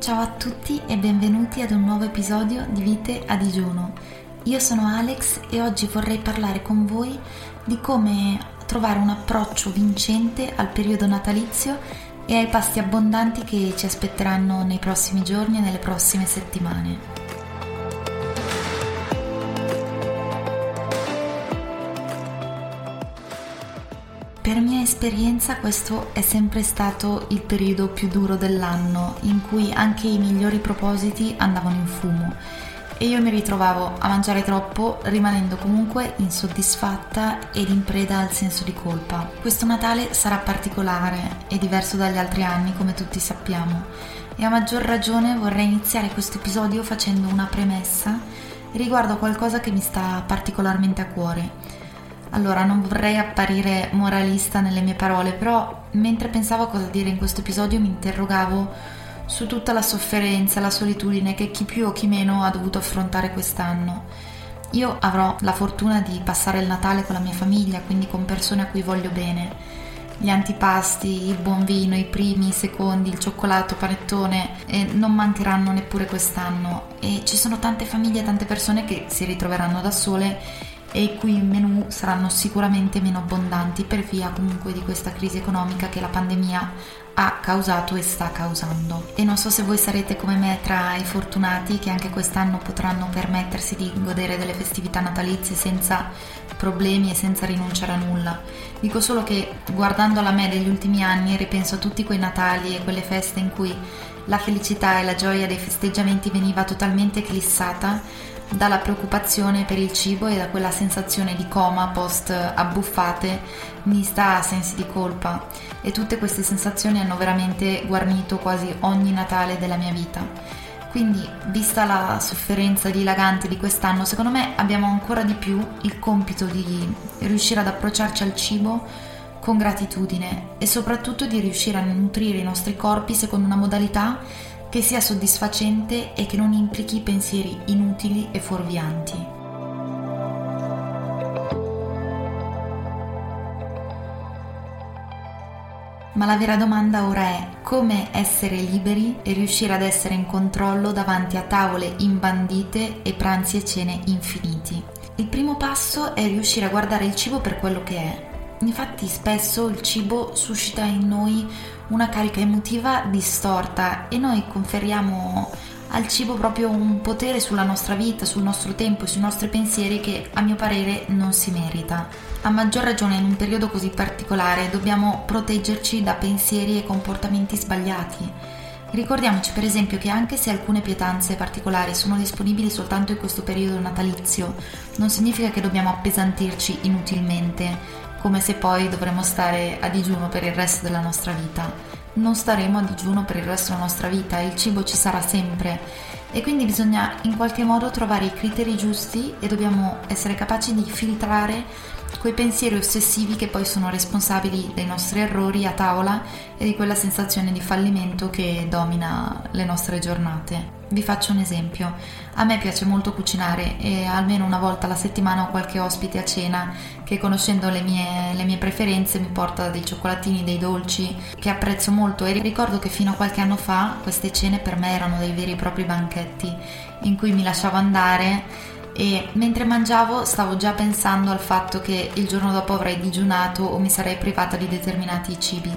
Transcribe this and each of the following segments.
Ciao a tutti e benvenuti ad un nuovo episodio di Vite a digiuno. Io sono Alex e oggi vorrei parlare con voi di come trovare un approccio vincente al periodo natalizio e ai pasti abbondanti che ci aspetteranno nei prossimi giorni e nelle prossime settimane. Esperienza questo è sempre stato il periodo più duro dell'anno in cui anche i migliori propositi andavano in fumo. E io mi ritrovavo a mangiare troppo rimanendo comunque insoddisfatta ed in preda al senso di colpa. Questo Natale sarà particolare e diverso dagli altri anni come tutti sappiamo. E a maggior ragione vorrei iniziare questo episodio facendo una premessa riguardo a qualcosa che mi sta particolarmente a cuore allora, non vorrei apparire moralista nelle mie parole, però mentre pensavo a cosa dire in questo episodio mi interrogavo su tutta la sofferenza, la solitudine che chi più o chi meno ha dovuto affrontare quest'anno. Io avrò la fortuna di passare il Natale con la mia famiglia, quindi con persone a cui voglio bene. Gli antipasti, il buon vino, i primi, i secondi, il cioccolato, panettone eh, non mancheranno neppure quest'anno e ci sono tante famiglie, tante persone che si ritroveranno da sole e i cui menù saranno sicuramente meno abbondanti per via comunque di questa crisi economica che la pandemia ha causato e sta causando. E non so se voi sarete come me tra i fortunati che anche quest'anno potranno permettersi di godere delle festività natalizie senza problemi e senza rinunciare a nulla. Dico solo che guardando la me degli ultimi anni ripenso a tutti quei Natali e quelle feste in cui la felicità e la gioia dei festeggiamenti veniva totalmente eclissata dalla preoccupazione per il cibo e da quella sensazione di coma post abbuffate mista a sensi di colpa e tutte queste sensazioni hanno veramente guarnito quasi ogni Natale della mia vita. Quindi, vista la sofferenza dilagante di quest'anno, secondo me abbiamo ancora di più il compito di riuscire ad approcciarci al cibo con gratitudine e soprattutto di riuscire a nutrire i nostri corpi secondo una modalità che sia soddisfacente e che non implichi pensieri inutili e fuorvianti. Ma la vera domanda ora è come essere liberi e riuscire ad essere in controllo davanti a tavole imbandite e pranzi e cene infiniti. Il primo passo è riuscire a guardare il cibo per quello che è. Infatti spesso il cibo suscita in noi una carica emotiva distorta e noi conferiamo al cibo proprio un potere sulla nostra vita, sul nostro tempo e sui nostri pensieri che a mio parere non si merita. A maggior ragione in un periodo così particolare dobbiamo proteggerci da pensieri e comportamenti sbagliati. Ricordiamoci per esempio che anche se alcune pietanze particolari sono disponibili soltanto in questo periodo natalizio, non significa che dobbiamo appesantirci inutilmente come se poi dovremmo stare a digiuno per il resto della nostra vita. Non staremo a digiuno per il resto della nostra vita, il cibo ci sarà sempre e quindi bisogna in qualche modo trovare i criteri giusti e dobbiamo essere capaci di filtrare quei pensieri ossessivi che poi sono responsabili dei nostri errori a tavola e di quella sensazione di fallimento che domina le nostre giornate. Vi faccio un esempio. A me piace molto cucinare e almeno una volta alla settimana ho qualche ospite a cena che conoscendo le mie, le mie preferenze mi porta dei cioccolatini, dei dolci che apprezzo molto e ricordo che fino a qualche anno fa queste cene per me erano dei veri e propri banchetti in cui mi lasciavo andare e mentre mangiavo stavo già pensando al fatto che il giorno dopo avrei digiunato o mi sarei privata di determinati cibi.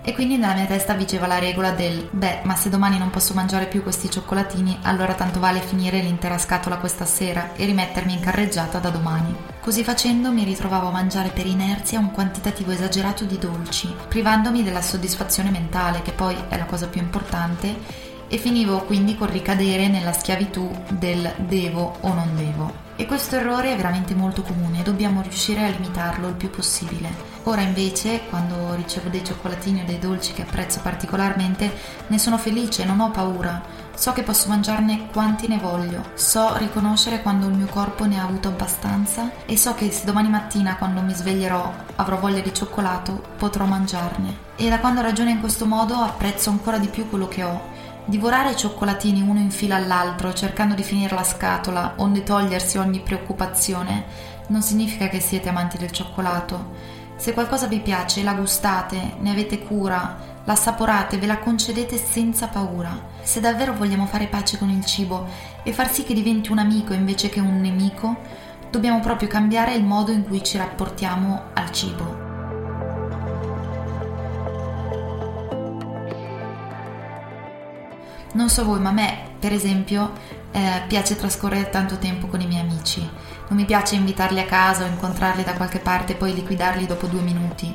E quindi nella mia testa vigeva la regola del beh, ma se domani non posso mangiare più questi cioccolatini, allora tanto vale finire l'intera scatola questa sera e rimettermi in carreggiata da domani. Così facendo mi ritrovavo a mangiare per inerzia un quantitativo esagerato di dolci, privandomi della soddisfazione mentale, che poi è la cosa più importante, e finivo quindi col ricadere nella schiavitù del devo o non devo. E questo errore è veramente molto comune dobbiamo riuscire a limitarlo il più possibile. Ora invece, quando ricevo dei cioccolatini o dei dolci che apprezzo particolarmente, ne sono felice, non ho paura. So che posso mangiarne quanti ne voglio, so riconoscere quando il mio corpo ne ha avuto abbastanza e so che se domani mattina quando mi sveglierò avrò voglia di cioccolato, potrò mangiarne. E da quando ragiono in questo modo apprezzo ancora di più quello che ho Divorare i cioccolatini uno in fila all'altro cercando di finire la scatola onde togliersi ogni preoccupazione non significa che siete amanti del cioccolato. Se qualcosa vi piace, la gustate, ne avete cura, l'assaporate, ve la concedete senza paura. Se davvero vogliamo fare pace con il cibo e far sì che diventi un amico invece che un nemico, dobbiamo proprio cambiare il modo in cui ci rapportiamo al cibo. Non so voi, ma a me, per esempio, eh, piace trascorrere tanto tempo con i miei amici. Non mi piace invitarli a casa o incontrarli da qualche parte e poi liquidarli dopo due minuti.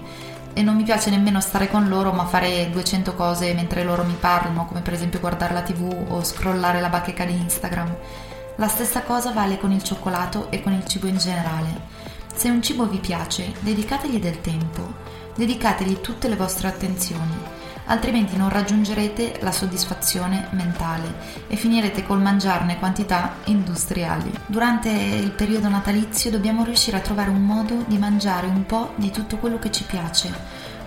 E non mi piace nemmeno stare con loro ma fare 200 cose mentre loro mi parlano, come per esempio guardare la tv o scrollare la bacheca di Instagram. La stessa cosa vale con il cioccolato e con il cibo in generale. Se un cibo vi piace, dedicategli del tempo, dedicategli tutte le vostre attenzioni altrimenti non raggiungerete la soddisfazione mentale e finirete col mangiarne quantità industriali. Durante il periodo natalizio dobbiamo riuscire a trovare un modo di mangiare un po' di tutto quello che ci piace,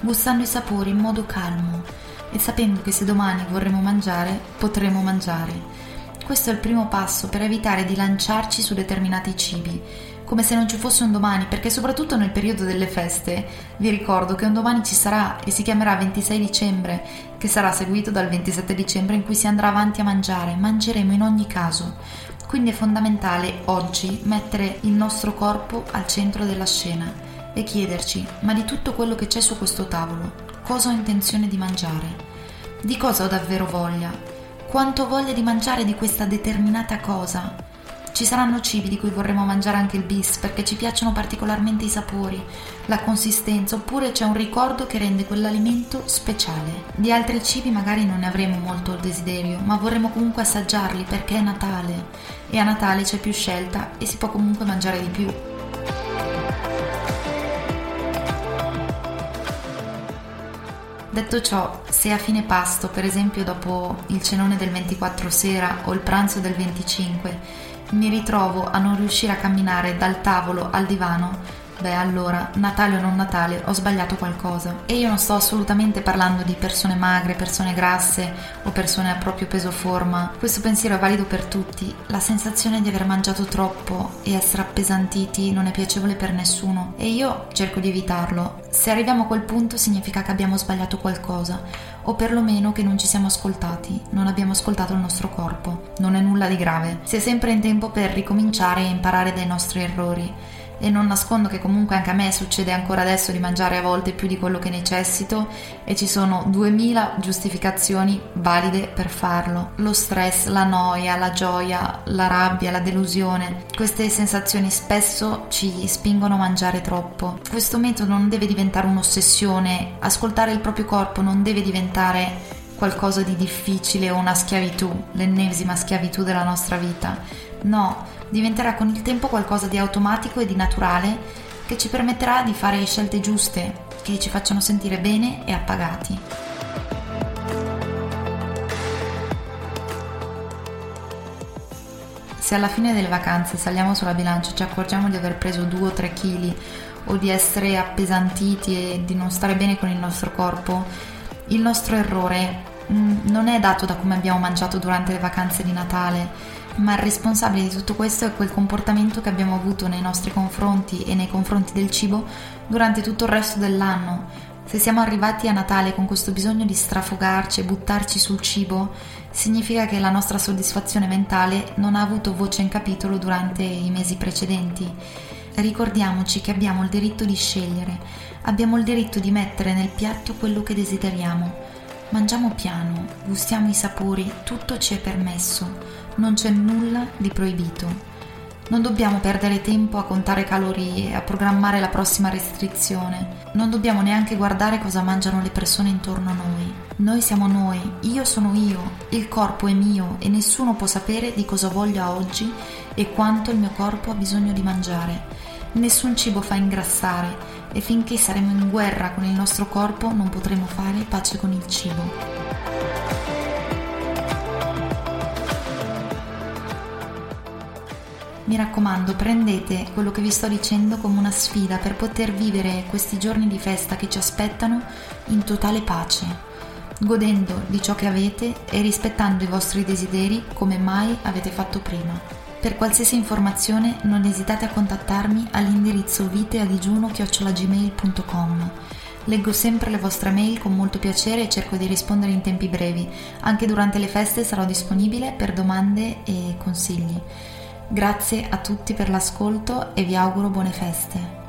gustando i sapori in modo calmo e sapendo che se domani vorremmo mangiare, potremo mangiare. Questo è il primo passo per evitare di lanciarci su determinati cibi come se non ci fosse un domani, perché soprattutto nel periodo delle feste vi ricordo che un domani ci sarà e si chiamerà 26 dicembre, che sarà seguito dal 27 dicembre in cui si andrà avanti a mangiare, mangeremo in ogni caso. Quindi è fondamentale oggi mettere il nostro corpo al centro della scena e chiederci, ma di tutto quello che c'è su questo tavolo, cosa ho intenzione di mangiare? Di cosa ho davvero voglia? Quanto ho voglia di mangiare di questa determinata cosa? Ci saranno cibi di cui vorremmo mangiare anche il bis perché ci piacciono particolarmente i sapori, la consistenza oppure c'è un ricordo che rende quell'alimento speciale. Di altri cibi magari non ne avremo molto il desiderio, ma vorremmo comunque assaggiarli perché è Natale e a Natale c'è più scelta e si può comunque mangiare di più. Detto ciò, se a fine pasto, per esempio dopo il cenone del 24 sera o il pranzo del 25, mi ritrovo a non riuscire a camminare dal tavolo al divano, beh allora, Natale o non Natale, ho sbagliato qualcosa. E io non sto assolutamente parlando di persone magre, persone grasse o persone a proprio peso forma. Questo pensiero è valido per tutti. La sensazione di aver mangiato troppo e essere appesantiti non è piacevole per nessuno e io cerco di evitarlo. Se arriviamo a quel punto significa che abbiamo sbagliato qualcosa o perlomeno che non ci siamo ascoltati, non abbiamo ascoltato il nostro corpo. Non è nulla di grave. Si è sempre in tempo per ricominciare e imparare dai nostri errori e non nascondo che comunque anche a me succede ancora adesso di mangiare a volte più di quello che necessito e ci sono 2000 giustificazioni valide per farlo. Lo stress, la noia, la gioia, la rabbia, la delusione, queste sensazioni spesso ci spingono a mangiare troppo. Questo metodo non deve diventare un'ossessione, ascoltare il proprio corpo non deve diventare qualcosa di difficile o una schiavitù, l'ennesima schiavitù della nostra vita. No, diventerà con il tempo qualcosa di automatico e di naturale che ci permetterà di fare scelte giuste, che ci facciano sentire bene e appagati. Se alla fine delle vacanze saliamo sulla bilancia e ci accorgiamo di aver preso 2 o 3 kg o di essere appesantiti e di non stare bene con il nostro corpo, il nostro errore mm, non è dato da come abbiamo mangiato durante le vacanze di Natale, ma il responsabile di tutto questo è quel comportamento che abbiamo avuto nei nostri confronti e nei confronti del cibo durante tutto il resto dell'anno. Se siamo arrivati a Natale con questo bisogno di strafogarci e buttarci sul cibo, significa che la nostra soddisfazione mentale non ha avuto voce in capitolo durante i mesi precedenti. Ricordiamoci che abbiamo il diritto di scegliere, abbiamo il diritto di mettere nel piatto quello che desideriamo. Mangiamo piano, gustiamo i sapori, tutto ci è permesso non c'è nulla di proibito. Non dobbiamo perdere tempo a contare calorie, a programmare la prossima restrizione. Non dobbiamo neanche guardare cosa mangiano le persone intorno a noi. Noi siamo noi, io sono io, il corpo è mio e nessuno può sapere di cosa voglia oggi e quanto il mio corpo ha bisogno di mangiare. Nessun cibo fa ingrassare e finché saremo in guerra con il nostro corpo non potremo fare pace con il cibo. Mi raccomando, prendete quello che vi sto dicendo come una sfida per poter vivere questi giorni di festa che ci aspettano in totale pace, godendo di ciò che avete e rispettando i vostri desideri come mai avete fatto prima. Per qualsiasi informazione non esitate a contattarmi all'indirizzo viteadigiuno-gmail.com Leggo sempre le vostre mail con molto piacere e cerco di rispondere in tempi brevi. Anche durante le feste sarò disponibile per domande e consigli. Grazie a tutti per l'ascolto e vi auguro buone feste.